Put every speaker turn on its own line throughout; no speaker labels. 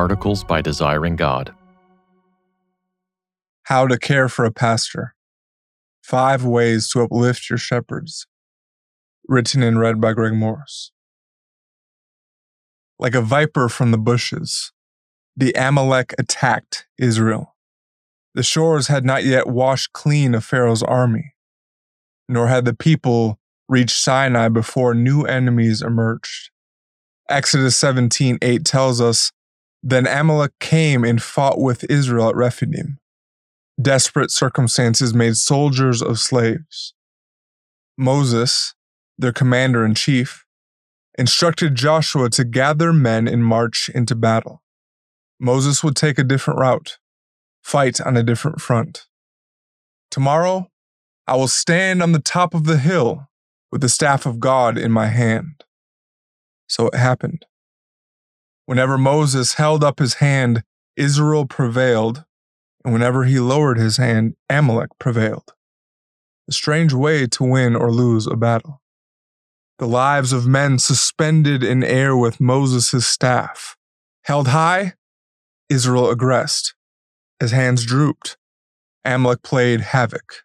articles by Desiring God.
How to care for a pastor. Five ways to uplift your shepherds. Written and read by Greg Morse. Like a viper from the bushes, the Amalek attacked Israel. The shores had not yet washed clean of Pharaoh's army, nor had the people reached Sinai before new enemies emerged. Exodus 17 8 tells us, Then Amalek came and fought with Israel at Rephidim. Desperate circumstances made soldiers of slaves. Moses, their commander in chief, instructed Joshua to gather men and march into battle. Moses would take a different route, fight on a different front. Tomorrow, I will stand on the top of the hill with the staff of God in my hand. So it happened. Whenever Moses held up his hand, Israel prevailed, and whenever he lowered his hand, Amalek prevailed. A strange way to win or lose a battle. The lives of men suspended in air with Moses' staff. Held high, Israel aggressed. His hands drooped. Amalek played havoc.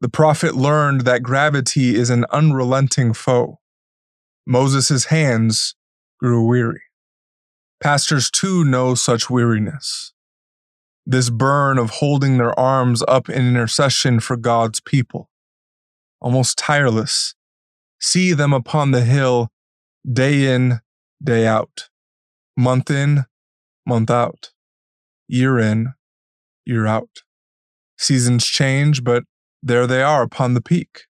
The prophet learned that gravity is an unrelenting foe. Moses' hands grew weary. Pastors too know such weariness. This burn of holding their arms up in intercession for God's people. Almost tireless. See them upon the hill day in, day out, month in, month out, year in, year out. Seasons change, but there they are upon the peak.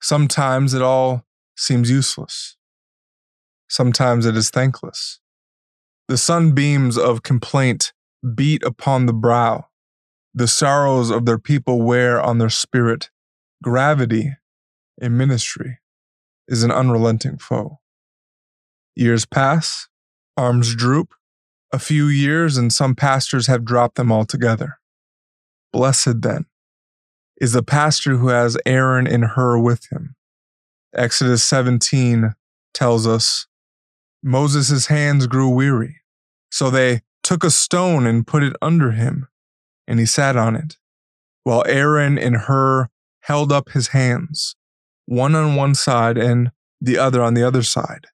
Sometimes it all seems useless. Sometimes it is thankless. The sunbeams of complaint beat upon the brow. The sorrows of their people wear on their spirit. Gravity in ministry is an unrelenting foe. Years pass, arms droop, a few years, and some pastors have dropped them altogether. Blessed then is the pastor who has Aaron and Hur with him Exodus 17 tells us Moses' hands grew weary. So they took a stone and put it under him, and he sat on it, while Aaron and Hur held up his hands, one on one side and the other on the other side.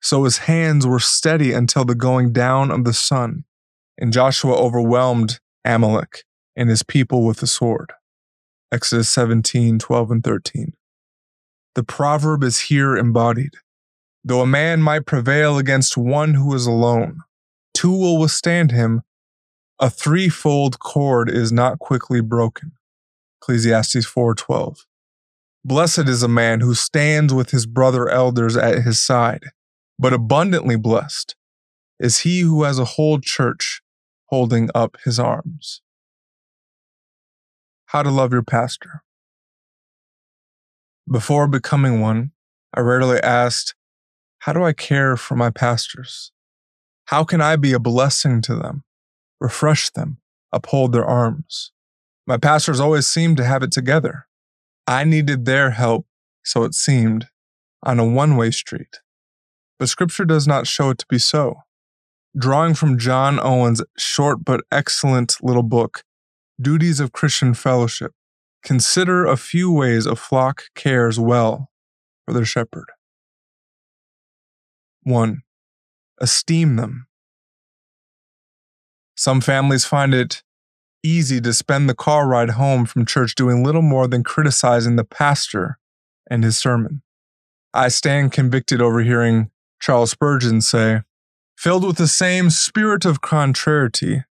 So his hands were steady until the going down of the sun, and Joshua overwhelmed Amalek and his people with the sword. Exodus 17, 12, and 13. The proverb is here embodied. Though a man might prevail against one who is alone, two will withstand him. A threefold cord is not quickly broken. Ecclesiastes 4:12. Blessed is a man who stands with his brother elders at his side, but abundantly blessed is he who has a whole church holding up his arms. How to love your pastor. Before becoming one, I rarely asked, How do I care for my pastors? How can I be a blessing to them, refresh them, uphold their arms? My pastors always seemed to have it together. I needed their help, so it seemed, on a one way street. But Scripture does not show it to be so. Drawing from John Owen's short but excellent little book, Duties of Christian Fellowship, Consider a few ways a flock cares well for their shepherd. 1. Esteem them. Some families find it easy to spend the car ride home from church doing little more than criticizing the pastor and his sermon. I stand convicted over hearing Charles Spurgeon say, Filled with the same spirit of contrariety,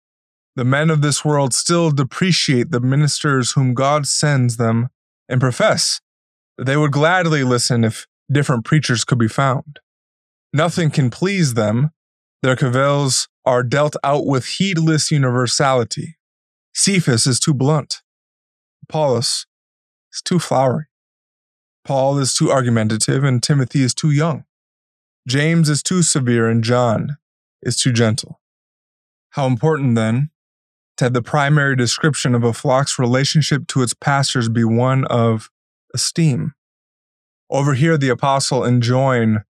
the men of this world still depreciate the ministers whom God sends them and profess that they would gladly listen if different preachers could be found. Nothing can please them. Their cavils are dealt out with heedless universality. Cephas is too blunt. Apollos is too flowery. Paul is too argumentative, and Timothy is too young. James is too severe, and John is too gentle. How important, then, to have the primary description of a flock's relationship to its pastors be one of esteem. Over here, the apostle enjoin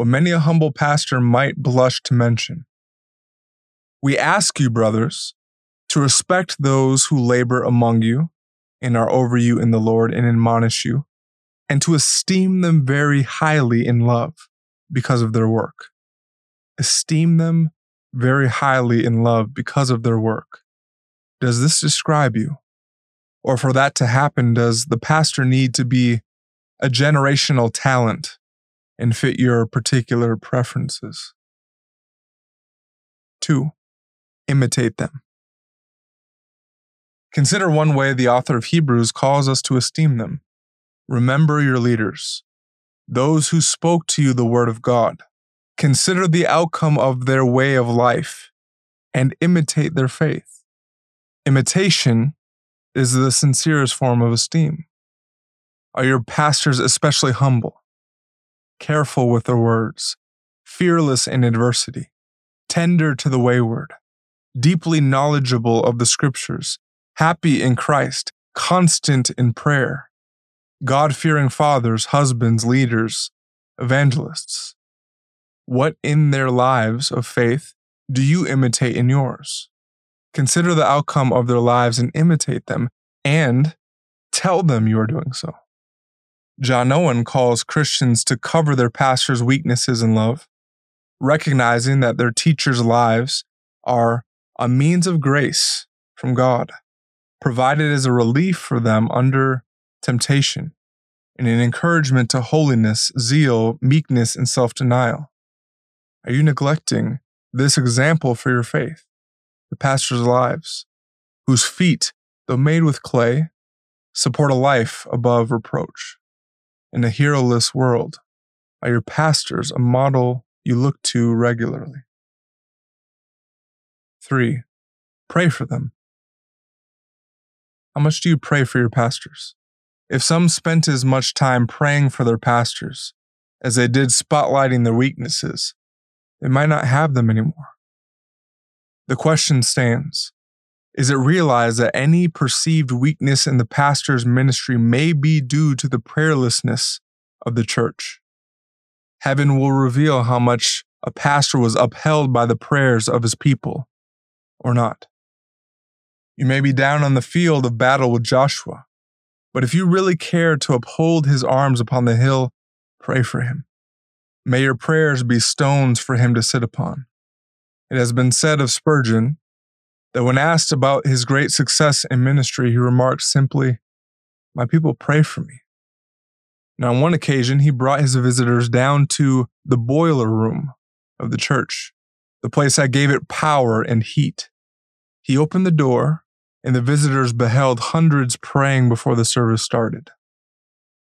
what many a humble pastor might blush to mention We ask you, brothers, to respect those who labor among you and are over you in the Lord and admonish you, and to esteem them very highly in love because of their work. Esteem them very highly in love because of their work. Does this describe you? Or for that to happen, does the pastor need to be a generational talent and fit your particular preferences? Two, imitate them. Consider one way the author of Hebrews calls us to esteem them. Remember your leaders, those who spoke to you the word of God. Consider the outcome of their way of life and imitate their faith. Imitation is the sincerest form of esteem. Are your pastors especially humble, careful with their words, fearless in adversity, tender to the wayward, deeply knowledgeable of the scriptures, happy in Christ, constant in prayer, God fearing fathers, husbands, leaders, evangelists? What in their lives of faith do you imitate in yours? Consider the outcome of their lives and imitate them, and tell them you are doing so. John Owen calls Christians to cover their pastor's weaknesses in love, recognizing that their teachers' lives are a means of grace from God, provided as a relief for them under temptation and an encouragement to holiness, zeal, meekness, and self denial. Are you neglecting this example for your faith? the pastor's lives, whose feet, though made with clay, support a life above reproach. In a heroless world, are your pastors a model you look to regularly? 3. Pray for them. How much do you pray for your pastors? If some spent as much time praying for their pastors as they did spotlighting their weaknesses, they might not have them anymore. The question stands Is it realized that any perceived weakness in the pastor's ministry may be due to the prayerlessness of the church? Heaven will reveal how much a pastor was upheld by the prayers of his people or not. You may be down on the field of battle with Joshua, but if you really care to uphold his arms upon the hill, pray for him. May your prayers be stones for him to sit upon. It has been said of Spurgeon that when asked about his great success in ministry, he remarked simply, My people pray for me. Now, on one occasion, he brought his visitors down to the boiler room of the church, the place that gave it power and heat. He opened the door, and the visitors beheld hundreds praying before the service started.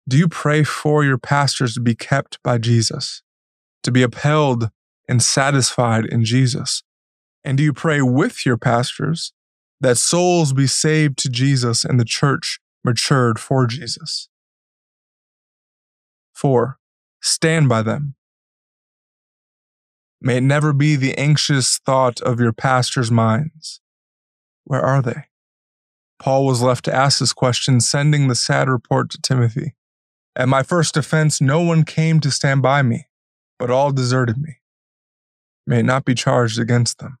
Do you pray for your pastors to be kept by Jesus, to be upheld and satisfied in Jesus? And do you pray with your pastors that souls be saved to Jesus and the church matured for Jesus? Four, stand by them. May it never be the anxious thought of your pastors' minds. Where are they? Paul was left to ask this question, sending the sad report to Timothy. At my first offense, no one came to stand by me, but all deserted me may it not be charged against them?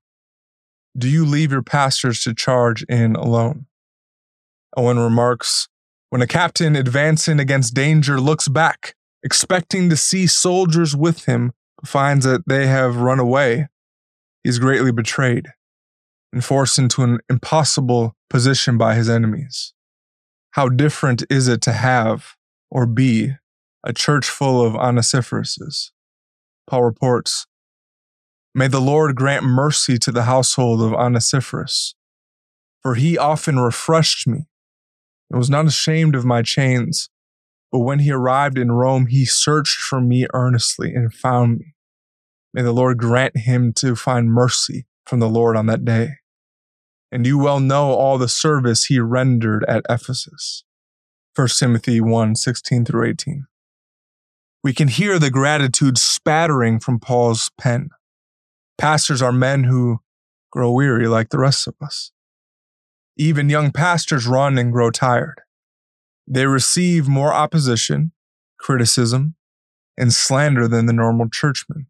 Do you leave your pastors to charge in alone? Owen remarks When a captain advancing against danger looks back, expecting to see soldiers with him, finds that they have run away, he's greatly betrayed and forced into an impossible position by his enemies. How different is it to have or be a church full of Onesiphoroses? Paul reports May the Lord grant mercy to the household of Onesiphorus, for he often refreshed me and was not ashamed of my chains. But when he arrived in Rome, he searched for me earnestly and found me. May the Lord grant him to find mercy from the Lord on that day. And you well know all the service he rendered at Ephesus. 1 Timothy 1 16 through 18. We can hear the gratitude spattering from Paul's pen. Pastors are men who grow weary like the rest of us. Even young pastors run and grow tired. They receive more opposition, criticism, and slander than the normal churchman.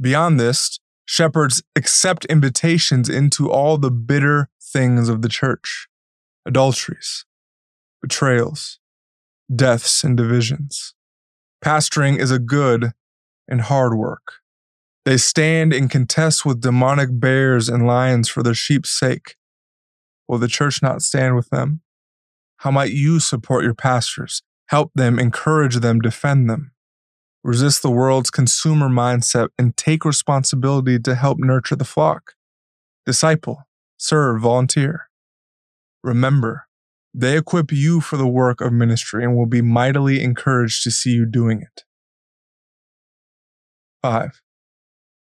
Beyond this, Shepherds accept invitations into all the bitter things of the church adulteries, betrayals, deaths, and divisions. Pastoring is a good and hard work. They stand and contest with demonic bears and lions for their sheep's sake. Will the church not stand with them? How might you support your pastors, help them, encourage them, defend them? Resist the world's consumer mindset and take responsibility to help nurture the flock. Disciple, serve, volunteer. Remember, they equip you for the work of ministry and will be mightily encouraged to see you doing it. 5.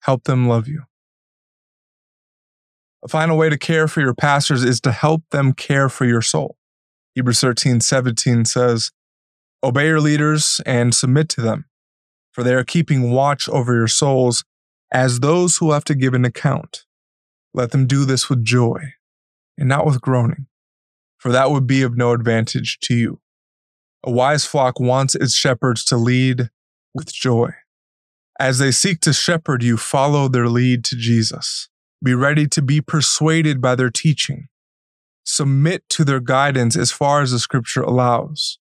Help them love you. A final way to care for your pastors is to help them care for your soul. Hebrews 13 17 says, Obey your leaders and submit to them, for they are keeping watch over your souls as those who have to give an account. Let them do this with joy and not with groaning, for that would be of no advantage to you. A wise flock wants its shepherds to lead with joy. As they seek to shepherd you, follow their lead to Jesus. Be ready to be persuaded by their teaching. Submit to their guidance as far as the scripture allows.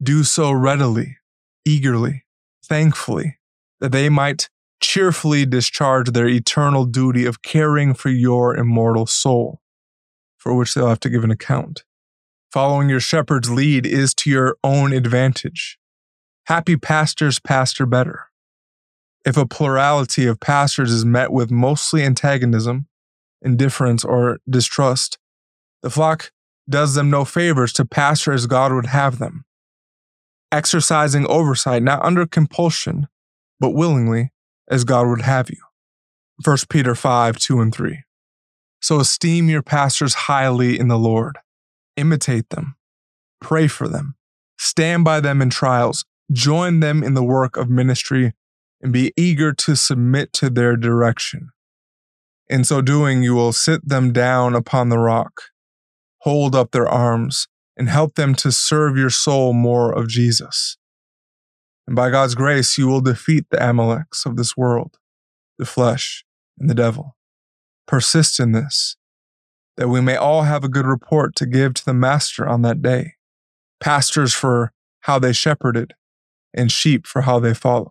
Do so readily, eagerly, thankfully, that they might cheerfully discharge their eternal duty of caring for your immortal soul, for which they'll have to give an account. Following your shepherd's lead is to your own advantage. Happy pastors pastor better. If a plurality of pastors is met with mostly antagonism, indifference, or distrust, the flock does them no favors to pastor as God would have them, exercising oversight not under compulsion, but willingly as God would have you. 1 Peter 5 2 and 3. So esteem your pastors highly in the Lord, imitate them, pray for them, stand by them in trials, join them in the work of ministry and be eager to submit to their direction. In so doing, you will sit them down upon the rock, hold up their arms, and help them to serve your soul more of Jesus. And by God's grace, you will defeat the Amaleks of this world, the flesh, and the devil. Persist in this, that we may all have a good report to give to the Master on that day pastors for how they shepherded, and sheep for how they followed.